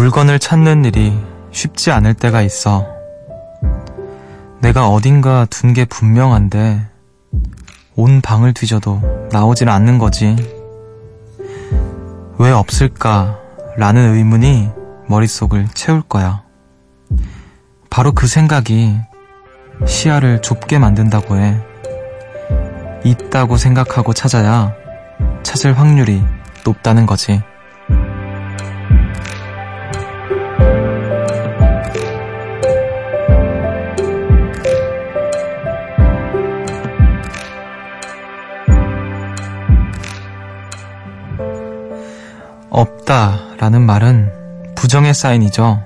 물건을 찾는 일이 쉽지 않을 때가 있어. 내가 어딘가 둔 게 분명한데 온 방을 뒤져도 나오질 않는 거지. 왜 없을까? 라는 의문이 머릿속을 채울 거야. 바로 그 생각이 시야를 좁게 만든다고 해. 있다고 생각하고 찾아야 찾을 확률이 높다는 거지. 없다 라는 말은 부정의 사인이죠.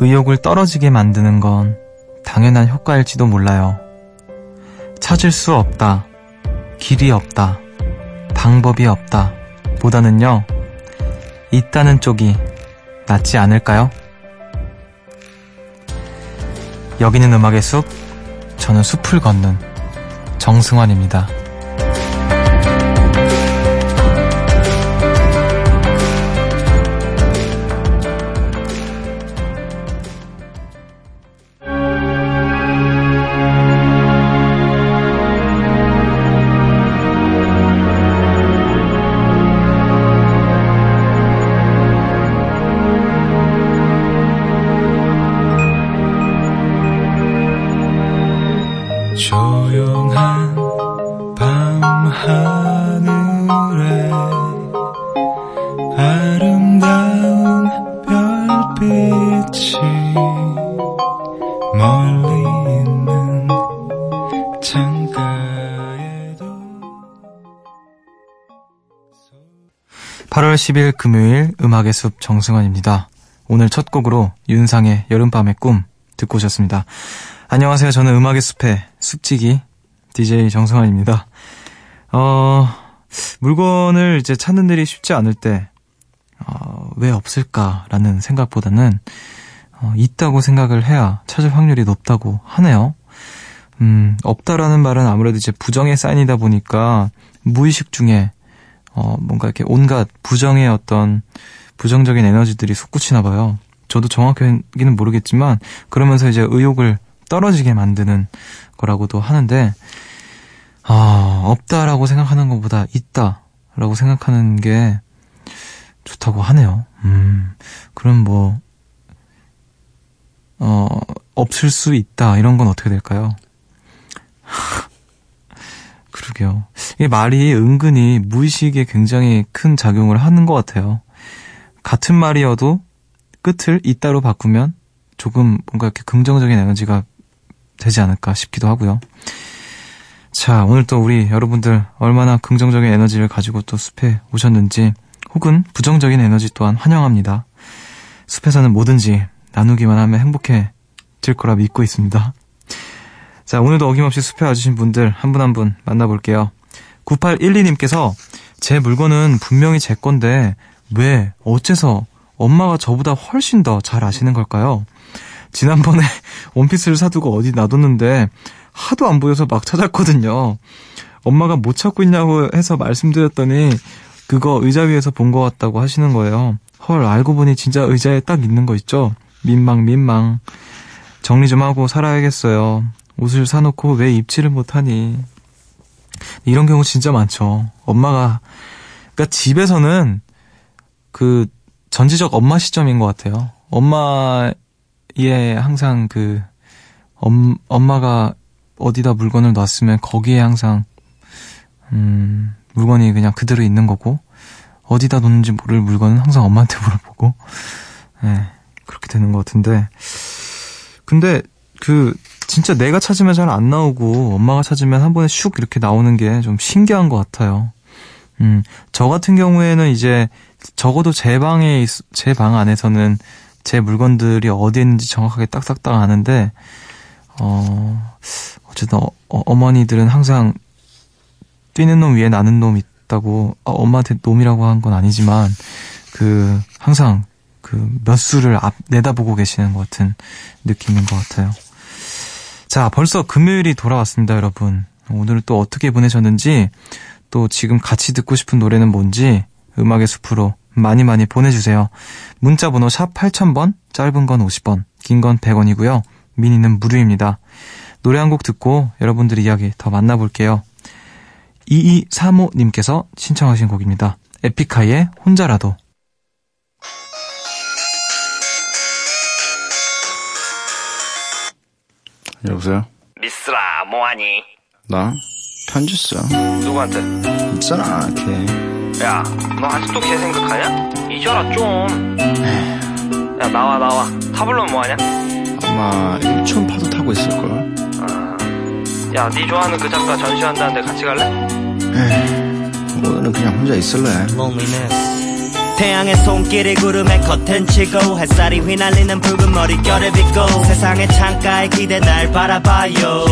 의욕을 떨어지게 만드는 건 당연한 효과일지도 몰라요. 찾을 수 없다. 길이 없다. 방법이 없다. 보다는요, 있다는 쪽이 낫지 않을까요? 여기는 음악의 숲, 저는 숲을 걷는 정승환입니다. 8월 10일 금요일 음악의 숲 정승환입니다. 오늘 첫 곡으로 윤상의 여름밤의 꿈 듣고 오셨습니다. 안녕하세요. 저는 음악의 숲의 숲지기 DJ 정승환입니다. 어, 물건을 이제 찾는 일이 쉽지 않을 때, 어, 왜 없을까라는 생각보다는, 어, 있다고 생각을 해야 찾을 확률이 높다고 하네요. 음, 없다라는 말은 아무래도 이제 부정의 사인이다 보니까 무의식 중에 어, 뭔가 이렇게 온갖 부정의 어떤 부정적인 에너지들이 솟구치나 봐요. 저도 정확히는 모르겠지만 그러면서 이제 의욕을 떨어지게 만드는 거라고도 하는데 아, 없다라고 생각하는 것보다 있다라고 생각하는 게 좋다고 하네요. 음, 그럼 뭐, 어, 없을 수 있다, 이런 건 어떻게 될까요? 그러게요. 이 말이 은근히 무의식에 굉장히 큰 작용을 하는 것 같아요. 같은 말이어도 끝을 이따로 바꾸면 조금 뭔가 이렇게 긍정적인 에너지가 되지 않을까 싶기도 하고요. 자, 오늘 또 우리 여러분들 얼마나 긍정적인 에너지를 가지고 또 숲에 오셨는지 혹은 부정적인 에너지 또한 환영합니다. 숲에서는 뭐든지 나누기만 하면 행복해질 거라 믿고 있습니다. 자, 오늘도 어김없이 숲에 와주신 분들 한분 한 분 만나볼게요. 9812님께서 제 물건은 분명히 제 건데 왜 어째서 엄마가 저보다 훨씬 더 잘 아시는 걸까요? 지난번에 원피스를 사두고 어디 놔뒀는데 하도 안 보여서 막 찾았거든요. 엄마가 못 찾고 있냐고 해서 말씀드렸더니 그거 의자 위에서 본 것 같다고 하시는 거예요. 헐, 알고 보니 진짜 의자에 딱 있는 거 있죠? 민망, 민망. 정리 좀 하고 살아야겠어요. 옷을 사놓고 왜 입지를 못하니. 이런 경우 진짜 많죠. 엄마가, 그니까 집에서는 그 전지적 엄마 시점인 것 같아요. 엄마의 항상 그, 엄, 엄마가 어디다 물건을 놨으면 거기에 항상, 음, 물건이 그냥 그대로 있는 거고, 어디다 놓는지 모를 물건은 항상 엄마한테 물어보고, 예, 네, 그렇게 되는 것 같은데. 근데, 그, 진짜 내가 찾으면 잘 안 나오고 엄마가 찾으면 한 번에 슉 이렇게 나오는 게 좀 신기한 것 같아요. 음, 저 같은 경우에는 이제 적어도 제 방에, 제 방 안에서는 제 물건들이 어디 있는지 정확하게 딱딱딱 아는데, 어, 어쨌든 어, 어 머니들은 항상 뛰는 놈 위에 나는 놈 있다고, 어, 엄마한테 놈이라고 한 건 아니지만, 그, 항상 그 몇 수를 앞, 내다보고 계시는 것 같은 느낌인 것 같아요. 자, 벌써 금요일이 돌아왔습니다, 여러분. 오늘 또 어떻게 보내셨는지, 또 지금 같이 듣고 싶은 노래는 뭔지, 음악의 숲으로 많이 많이 보내주세요. 문자 번호 샵 8000번, 짧은 건 50원, 긴건 100원이고요. 미니는 무료입니다. 노래 한 곡 듣고 여러분들 이야기 더 만나볼게요. 2235님께서 신청하신 곡입니다. 에픽하이의 혼자라도. 여보세요? 미스라 뭐하니? 나? 편지 써. 누구한테? 있잖아, 걔. 야, 너 아직도 걔 생각하냐? 잊어라 좀. 야 나와 나와. 타블로는 뭐하냐? 아마 1촌 파도 타고 있을걸? 아, 야, 네 좋아하는 그 작가 전시한다는데 같이 갈래? 오늘은 그냥 혼자 있을래. 태양의 손길이 구름에 커튼 치고 햇살이 휘날리는 붉은 머릿결을 빗고 세상의 창가에 기대 날 바라봐요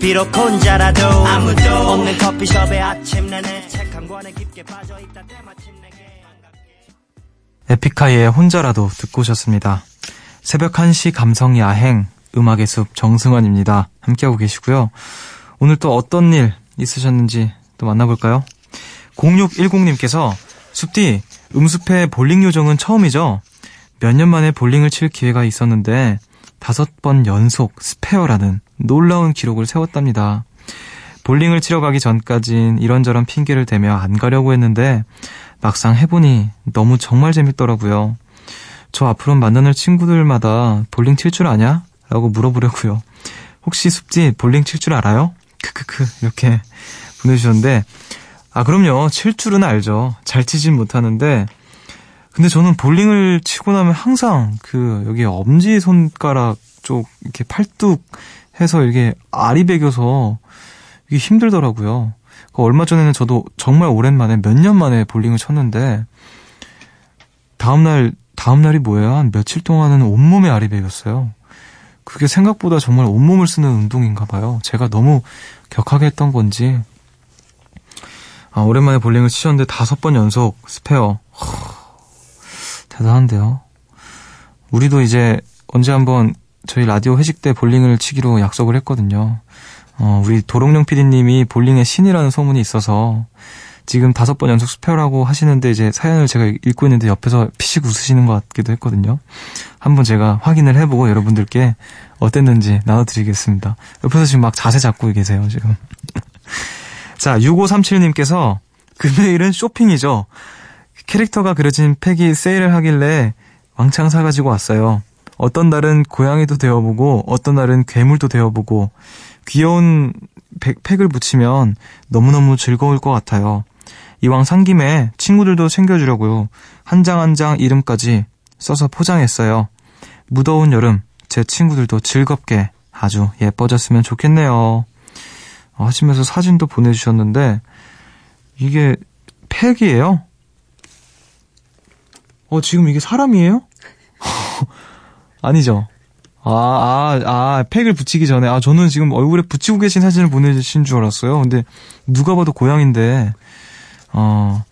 비록 혼자라도 아무도 없는 커피숍의 아침 내내 책 한 권에 깊게 빠져있다 때마침 내게 에픽하이의 혼자라도 듣고 오셨습니다. 새벽 1시 감성 야행 음악의 숲 정승환입니다. 함께하고 계시고요. 오늘 또 어떤 일 있으셨는지 또 만나볼까요? 0610님께서 숲디 음숲의 볼링 요정은 처음이죠? 몇 년 만에 볼링을 칠 기회가 있었는데 다섯 번 연속 스페어라는 놀라운 기록을 세웠답니다. 볼링을 치러 가기 전까진 이런저런 핑계를 대며 안 가려고 했는데 막상 해보니 너무 정말 재밌더라고요. 저 앞으로 만나는 친구들마다 볼링 칠 줄 아냐? 라고 물어보려고요. 혹시 숲지 볼링 칠 줄 알아요? 크크크 이렇게 보내주셨는데 아 그럼요 칠 줄은 알죠. 잘 치진 못하는데 근데 저는 볼링을 치고 나면 항상 그 여기 엄지 손가락 쪽 이렇게 팔뚝 해서 이게 알이 베겨서 이게 힘들더라고요. 그 얼마 전에는 저도 정말 오랜만에 몇 년 만에 볼링을 쳤는데 다음날 다음 날이 뭐예요? 한 며칠 동안은 온몸에 알이 베겼어요. 그게 생각보다 정말 온몸을 쓰는 운동인가 봐요. 제가 너무 격하게 했던 건지 아, 오랜만에 볼링을 치셨는데 다섯 번 연속 스페어 허, 대단한데요. 우리도 이제 언제 한번 저희 라디오 회식 때 볼링을 치기로 약속을 했거든요. 어, 우리 도롱뇽 PD님이 볼링의 신이라는 소문이 있어서 지금 다섯 번 연속 스페어라고 하시는데 이제 사연을 제가 읽고 있는데 옆에서 피식 웃으시는 것 같기도 했거든요. 한번 제가 확인을 해보고 여러분들께 어땠는지 나눠드리겠습니다. 옆에서 지금 막 자세 잡고 계세요, 지금. 자, 6537님께서 금요일은 쇼핑이죠. 캐릭터가 그려진 팩이 세일을 하길래 왕창 사가지고 왔어요. 어떤 날은 고양이도 되어보고 어떤 날은 괴물도 되어보고 귀여운 팩, 팩을 붙이면 너무너무 즐거울 것 같아요. 이왕 산 김에 친구들도 챙겨주려고요. 한 장 한 장 이름까지 써서 포장했어요. 무더운 여름 제 친구들도 즐겁게 아주 예뻐졌으면 좋겠네요. 하시면서 사진도 보내주셨는데 이게 팩이에요? 어 지금 이게 사람이에요? 아니죠. 아, 아, 아, 팩을 붙이기 전에, 아, 저는 지금 얼굴에 붙이고 계신 사진을 보내주신 줄 알았어요. 근데, 누가 봐도 고양인데, 어,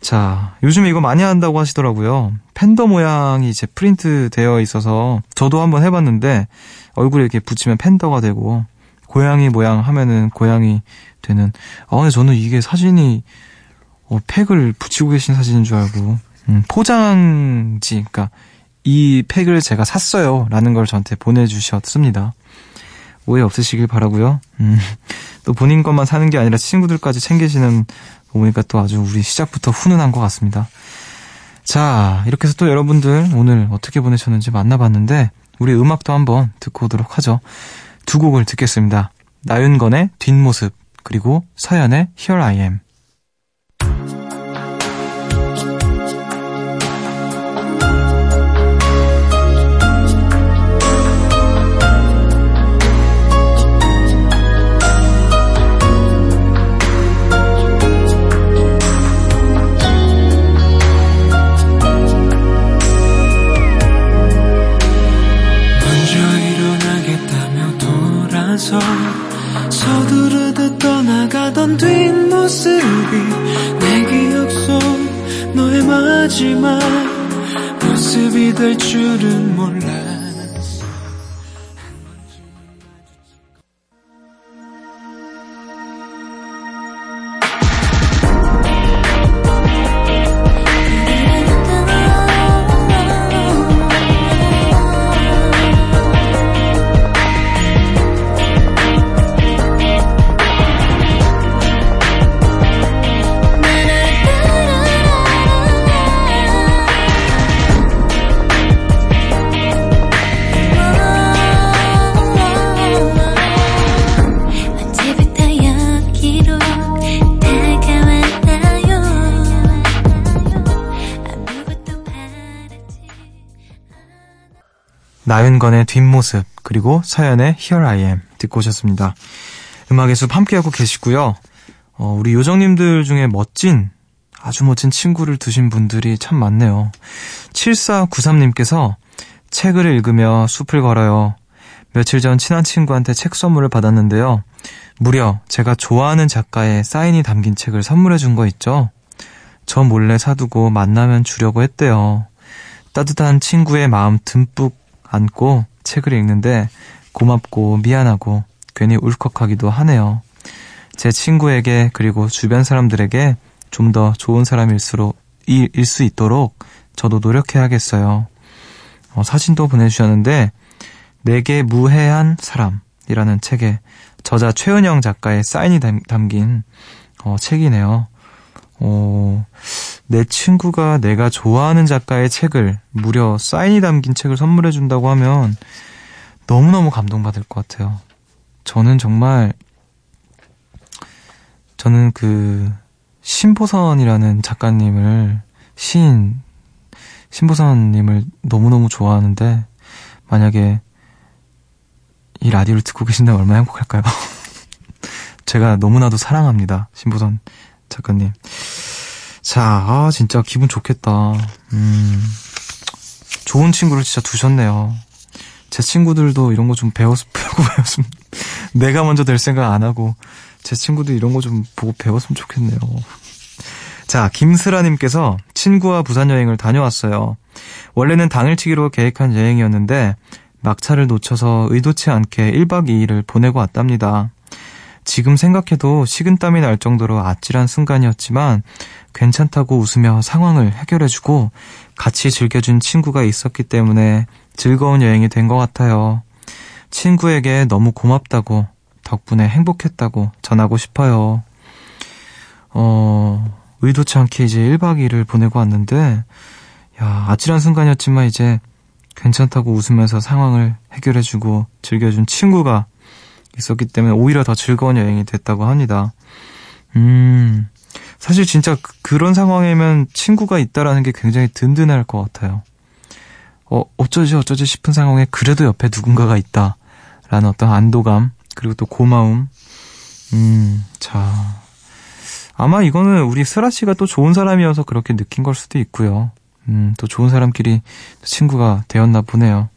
자, 요즘에 이거 많이 한다고 하시더라고요. 팬더 모양이 이제 프린트 되어 있어서, 저도 한번 해봤는데, 얼굴에 이렇게 붙이면 팬더가 되고, 고양이 모양 하면은 고양이 되는, 아, 근데 저는 이게 사진이, 어, 팩을 붙이고 계신 사진인 줄 알고, 음, 포장지, 그니까, 이 팩을 제가 샀어요. 라는 걸 저한테 보내주셨습니다. 오해 없으시길 바라고요 음, 또 본인 것만 사는 게 아니라 친구들까지 챙기시는 거 보니까 또 아주 우리 시작부터 훈훈한 것 같습니다. 자, 이렇게 해서 또 여러분들 오늘 어떻게 보내셨는지 만나봤는데, 우리 음악도 한번 듣고 오도록 하죠. 두 곡을 듣겠습니다. 나윤건의 뒷모습, 그리고 서연의 Here I Am. 마지막 모습이 될 줄은 몰랐 나윤건의 뒷모습, 그리고 서연의 Here I Am 듣고 오셨습니다. 음악의 숲 함께하고 계시고요. 어, 우리 요정님들 중에 멋진, 아주 멋진 친구를 두신 분들이 참 많네요. 7493님께서 책을 읽으며 숲을 걸어요. 며칠 전 친한 친구한테 책 선물을 받았는데요. 무려 제가 좋아하는 작가의 사인이 담긴 책을 선물해 준 거 있죠? 저 몰래 사두고 만나면 주려고 했대요. 따뜻한 친구의 마음 듬뿍 안고 책을 읽는데 고맙고 미안하고 괜히 울컥하기도 하네요. 제 친구에게 그리고 주변 사람들에게 좀 더 좋은 사람일수록 일 수 있도록 저도 노력해야겠어요. 어, 사진도 보내주셨는데 내게 무해한 사람이라는 책에 저자 최은영 작가의 사인이 담긴 어, 책이네요. 어, 내 친구가 내가 좋아하는 작가의 책을 무려 사인이 담긴 책을 선물해 준다고 하면 너무너무 감동받을 것 같아요. 저는 정말 저는 그 신보선이라는 작가님을 시인 신보선님을 너무너무 좋아하는데 만약에 이 라디오를 듣고 계신다면 얼마나 행복할까요? 제가 너무나도 사랑합니다. 신보선 작가님. 자, 아, 진짜 기분 좋겠다. 음, 좋은 친구를 진짜 두셨네요. 제 친구들도 이런 거 좀 배웠, 배우고 배웠으면, 내가 먼저 될 생각 안 하고, 제 친구들 이런 거 좀 보고 배웠으면 좋겠네요. 자, 김슬아님께서 친구와 부산 여행을 다녀왔어요. 원래는 당일치기로 계획한 여행이었는데, 막차를 놓쳐서 의도치 않게 1박 2일을 보내고 왔답니다. 지금 생각해도 식은땀이 날 정도로 아찔한 순간이었지만 괜찮다고 웃으며 상황을 해결해주고 같이 즐겨준 친구가 있었기 때문에 즐거운 여행이 된 것 같아요. 친구에게 너무 고맙다고 덕분에 행복했다고 전하고 싶어요. 어, 의도치 않게 이제 1박 2일을 보내고 왔는데, 야, 아찔한 순간이었지만 이제 괜찮다고 웃으면서 상황을 해결해주고 즐겨준 친구가 있었기 때문에 오히려 더 즐거운 여행이 됐다고 합니다. 음, 사실 진짜 그, 런 상황이면 친구가 있다라는 게 굉장히 든든할 것 같아요. 어, 어쩌지 어쩌지 싶은 상황에 그래도 옆에 누군가가 있다라는 어떤 안도감, 그리고 또 고마움. 음, 자. 아마 이거는 우리 슬아 씨가 또 좋은 사람이어서 그렇게 느낀 걸 수도 있고요. 음, 또 좋은 사람끼리 친구가 되었나 보네요.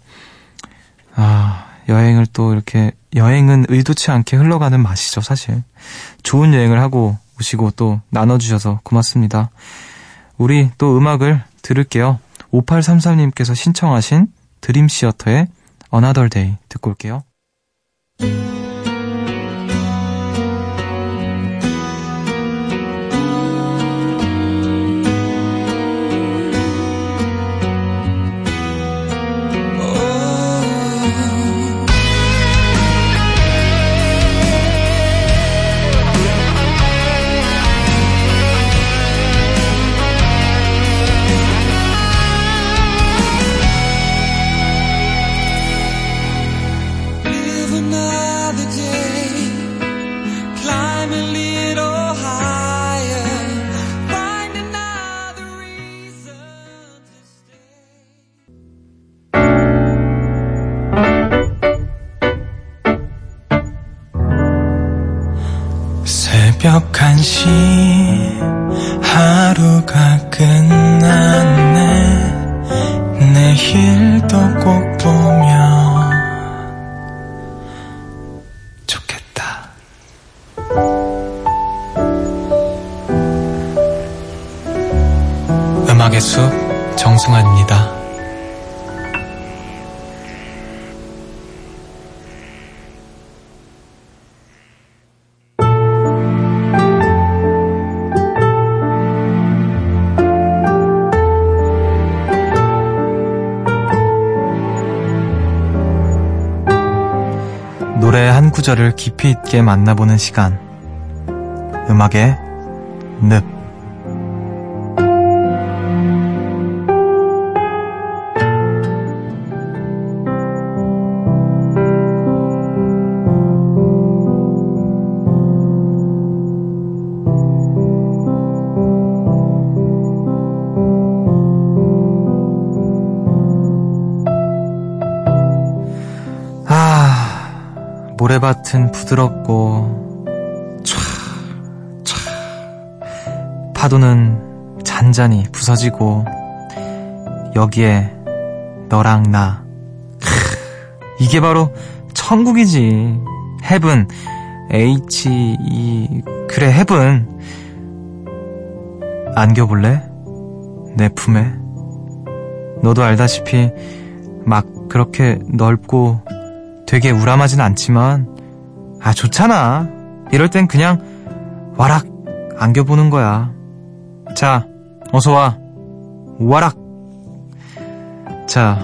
아, 여행을 또 이렇게, 여행은 의도치 않게 흘러가는 맛이죠, 사실. 좋은 여행을 하고 오시고 또 나눠주셔서 고맙습니다. 우리 또 음악을 들을게요. 5833님께서 신청하신 드림시어터의 Another Day 듣고 올게요. 새벽 1 한 구절을 깊이 있게 만나보는 시간. 음악의 늪. 모래밭은 부드럽고 촤, 촤. 파도는 잔잔히 부서지고 여기에 너랑 나 크, 이게 바로 천국이지 heaven H E 그래 heaven 안겨볼래? 내 품에 너도 알다시피 막 그렇게 넓고 되게 우람하진 않지만 아 좋잖아. 이럴 땐 그냥 와락 안겨보는 거야. 자 어서 와. 와락. 자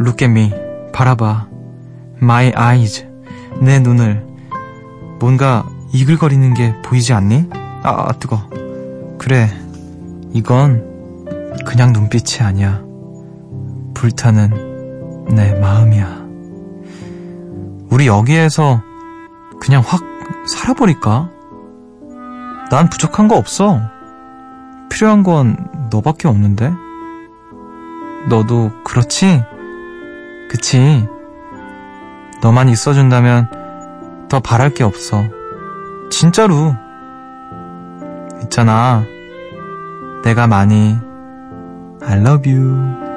look at me 바라봐. my eyes 내 눈을 뭔가 이글거리는 게 보이지 않니? 아, 아 뜨거. 그래 이건 그냥 눈빛이 아니야. 불타는 내 마음이야. 우리 여기에서 그냥 확 살아버릴까? 난 부족한 거 없어. 필요한 건 너밖에 없는데? 너도 그렇지? 그치? 너만 있어준다면 더 바랄 게 없어. 진짜로. 있잖아. 내가 많이 I love you.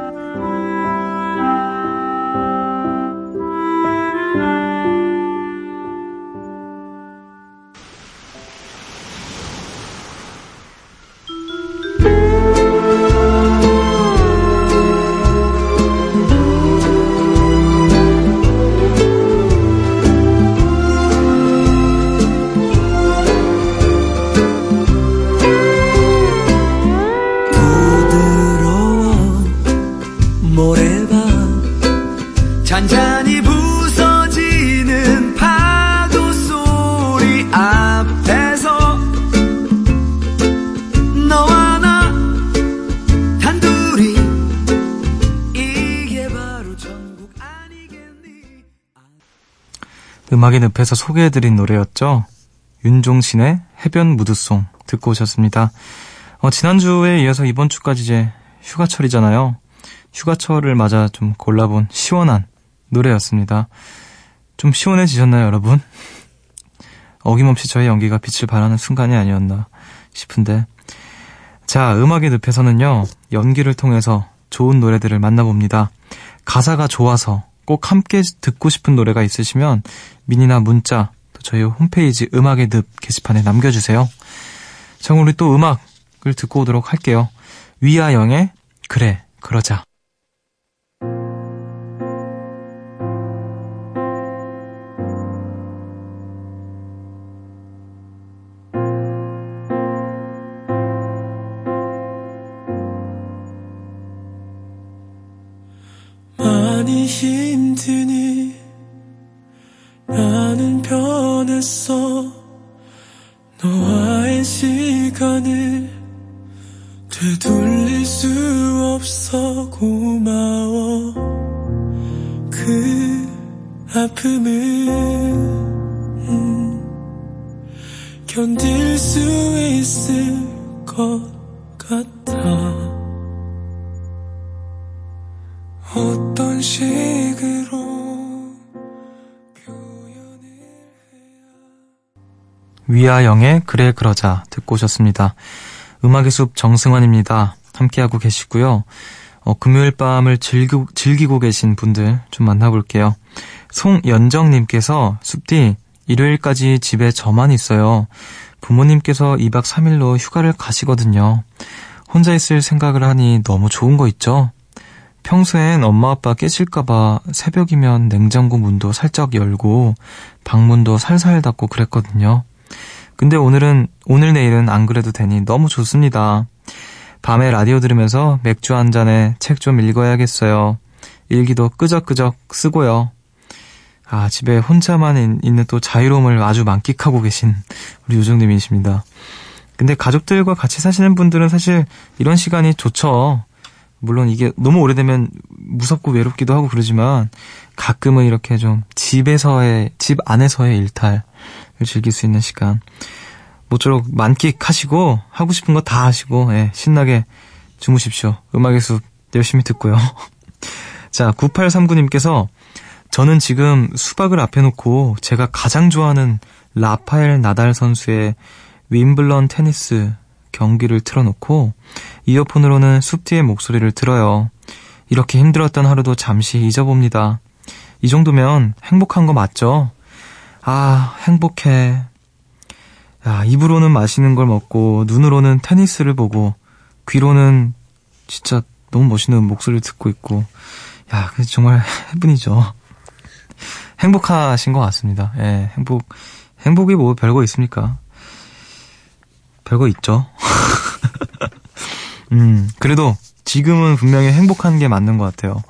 음악의 늪에서 소개해드린 노래였죠. 윤종신의 해변 무드송 듣고 오셨습니다. 어, 지난주에 이어서 이번 주까지 이제 휴가철이잖아요. 휴가철을 맞아 좀 골라본 시원한 노래였습니다. 좀 시원해지셨나요, 여러분? 어김없이 저의 연기가 빛을 발하는 순간이 아니었나 싶은데. 자, 음악의 늪에서는요, 연기를 통해서 좋은 노래들을 만나봅니다. 가사가 좋아서 꼭 함께 듣고 싶은 노래가 있으시면 미니나 문자 또 저희 홈페이지 음악의 늪 게시판에 남겨주세요. 자, 우리 또 음악을 듣고 오도록 할게요. 위아영의 그래 그러자. 음, 견딜 수 있을 것 같아 어떤 식으로 위아영의 그래 그러자 듣고 오셨습니다. 음악의 숲 정승환입니다. 함께하고 계시고요. 어, 금요일 밤을 즐기, 즐기고 계신 분들 좀 만나볼게요. 송연정님께서 숲디 일요일까지 집에 저만 있어요. 부모님께서 2박 3일로 휴가를 가시거든요. 혼자 있을 생각을 하니 너무 좋은 거 있죠? 평소엔 엄마 아빠 깨질까봐 새벽이면 냉장고 문도 살짝 열고 방문도 살살 닫고 그랬거든요. 근데 오늘은, 오늘 내일은 안 그래도 되니 너무 좋습니다. 밤에 라디오 들으면서 맥주 한 잔에 책 좀 읽어야겠어요. 일기도 끄적끄적 쓰고요. 아, 집에 혼자만 있는 또 자유로움을 아주 만끽하고 계신 우리 요정님이십니다. 근데 가족들과 같이 사시는 분들은 사실 이런 시간이 좋죠. 물론 이게 너무 오래되면 무섭고 외롭기도 하고 그러지만 가끔은 이렇게 좀 집에서의, 집 안에서의 일탈을 즐길 수 있는 시간. 모쪼록 만끽하시고 하고 싶은 거 다 하시고 예, 신나게 주무십시오. 음악의 숲 열심히 듣고요. 자, 9839님께서 저는 지금 수박을 앞에 놓고 제가 가장 좋아하는 라파엘 나달 선수의 윈블런 테니스 경기를 틀어놓고 이어폰으로는 숲디의 목소리를 들어요. 이렇게 힘들었던 하루도 잠시 잊어봅니다. 이 정도면 행복한 거 맞죠? 아, 행복해. 야, 입으로는 맛있는 걸 먹고, 눈으로는 테니스를 보고, 귀로는 진짜 너무 멋있는 목소리를 듣고 있고, 야, 그 정말 해분이죠. 행복하신 것 같습니다. 예, 행복, 행복이 뭐 별거 있습니까? 별거 있죠. 음, 그래도 지금은 분명히 행복한 게 맞는 것 같아요.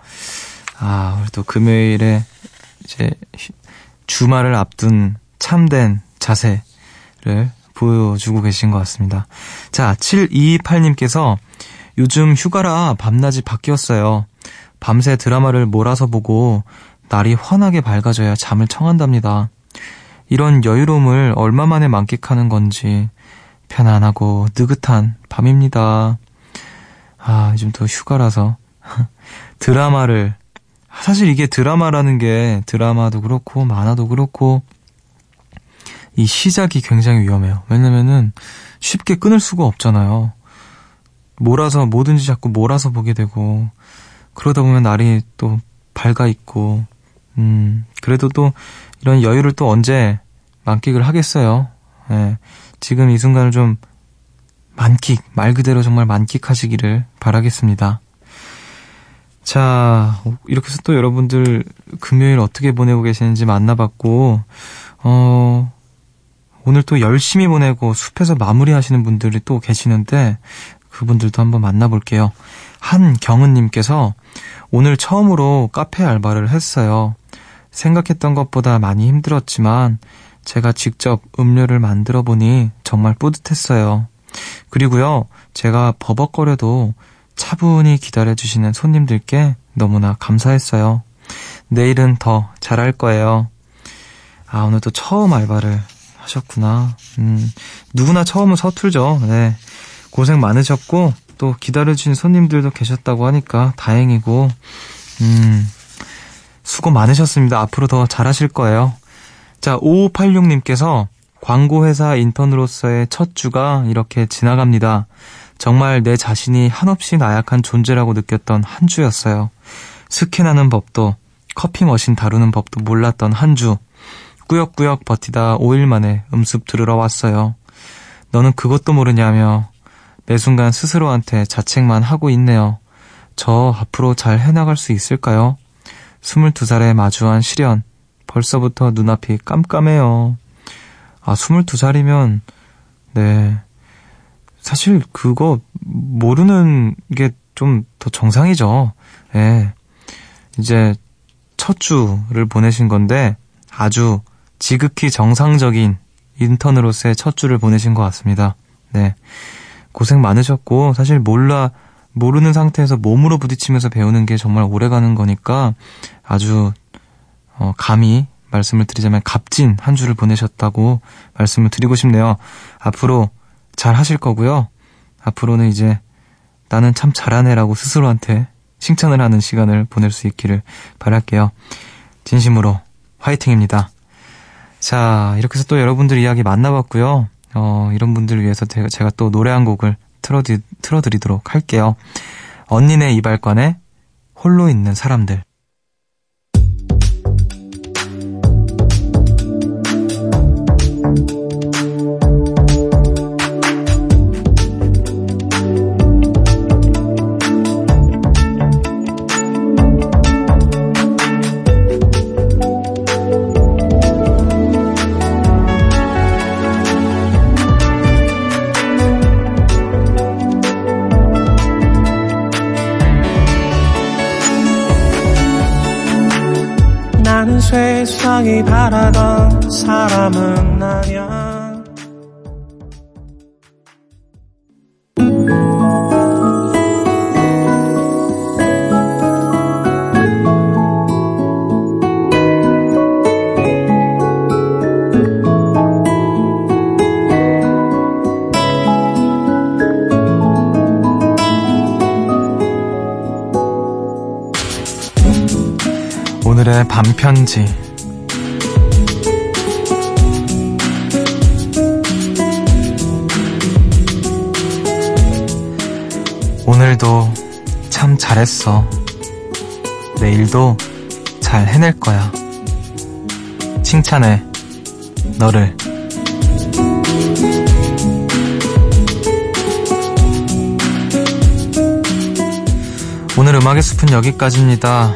아, 우리 또 금요일에 이제 주말을 앞둔 참된 자세를 보여주고 계신 것 같습니다. 자, 7228님께서 요즘 휴가라 밤낮이 바뀌었어요. 밤새 드라마를 몰아서 보고 날이 환하게 밝아져야 잠을 청한답니다. 이런 여유로움을 얼마 만에 만끽하는 건지 편안하고 느긋한 밤입니다. 아, 요즘 또 휴가라서 드라마를 사실 이게 드라마라는 게 드라마도 그렇고 만화도 그렇고 이 시작이 굉장히 위험해요. 왜냐면은 쉽게 끊을 수가 없잖아요. 몰아서 뭐든지 자꾸 몰아서 보게 되고 그러다 보면 날이 또 밝아 있고 음 그래도 또 이런 여유를 또 언제 만끽을 하겠어요. 예. 지금 이 순간을 좀 만끽 말 그대로 정말 만끽하시기를 바라겠습니다. 자, 이렇게 해서 또 여러분들 금요일 어떻게 보내고 계시는지 만나봤고, 어, 오늘 또 열심히 보내고 숲에서 마무리 하시는 분들이 또 계시는데, 그분들도 한번 만나볼게요. 한경은님께서 오늘 처음으로 카페 알바를 했어요. 생각했던 것보다 많이 힘들었지만, 제가 직접 음료를 만들어 보니 정말 뿌듯했어요. 그리고요, 제가 버벅거려도 차분히 기다려주시는 손님들께 너무나 감사했어요. 내일은 더 잘할 거예요. 아, 오늘 또 처음 알바를 하셨구나. 음, 누구나 처음은 서툴죠. 네. 고생 많으셨고, 또 기다려주신 손님들도 계셨다고 하니까 다행이고, 음, 수고 많으셨습니다. 앞으로 더 잘하실 거예요. 자, 5586님께서 광고회사 인턴으로서의 첫 주가 이렇게 지나갑니다. 정말 내 자신이 한없이 나약한 존재라고 느꼈던 한 주였어요. 스캔하는 법도 커피 머신 다루는 법도 몰랐던 한 주. 꾸역꾸역 버티다 5일 만에 음습 들으러 왔어요. 너는 그것도 모르냐며 매 순간 스스로한테 자책만 하고 있네요. 저 앞으로 잘 해나갈 수 있을까요? 22살에 마주한 시련. 벌써부터 눈앞이 깜깜해요. 아, 22살이면, 네. 사실 그거 모르는 게 좀 더 정상이죠. 예. 이제 첫 주를 보내신 건데 아주 지극히 정상적인 인턴으로서의 첫 주를 보내신 것 같습니다. 네. 고생 많으셨고 사실 몰라 모르는 상태에서 몸으로 부딪히면서 배우는 게 정말 오래 가는 거니까 아주 어, 감히 말씀을 드리자면 값진 한 주를 보내셨다고 말씀을 드리고 싶네요. 앞으로 잘 하실 거고요. 앞으로는 이제 나는 참 잘하네라고 스스로한테 칭찬을 하는 시간을 보낼 수 있기를 바랄게요. 진심으로 화이팅입니다. 자, 이렇게 해서 또 여러분들 이야기 만나봤고요. 어, 이런 분들을 위해서 제가, 제가 또 노래 한 곡을 틀어드, 틀어드리도록 할게요. 언니네 이발관에 홀로 있는 사람들. 바람은 나냐 오늘의 밤편지. 오늘도 참 잘했어. 내일도 잘 해낼 거야. 칭찬해. 너를. 오늘 음악의 숲은 여기까지입니다.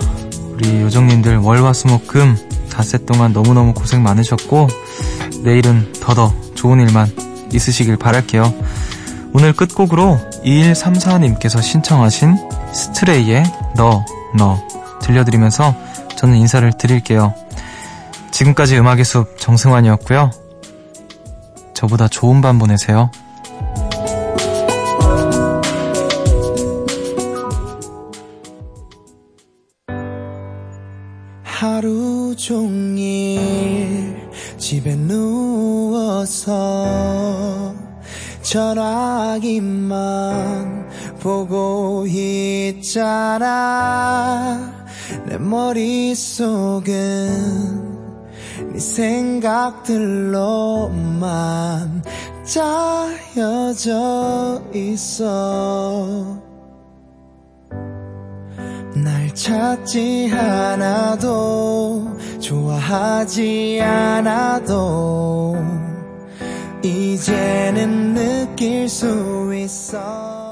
우리 요정님들 월화수목금 닷새 동안 너무너무 고생 많으셨고 내일은 더더 좋은 일만 있으시길 바랄게요. 오늘 끝곡으로 2134님께서 신청하신 스트레이의 너, 너 들려드리면서 저는 인사를 드릴게요. 지금까지 음악의 숲 정승환이었고요. 저보다 좋은 밤 보내세요. 하루 종일 집에 누워 전화기만 보고 있잖아. 내 머릿속은 네 생각들로만 짜여져 있어. 날 찾지 않아도 좋아하지 않아도 이제는 느낄 수 있어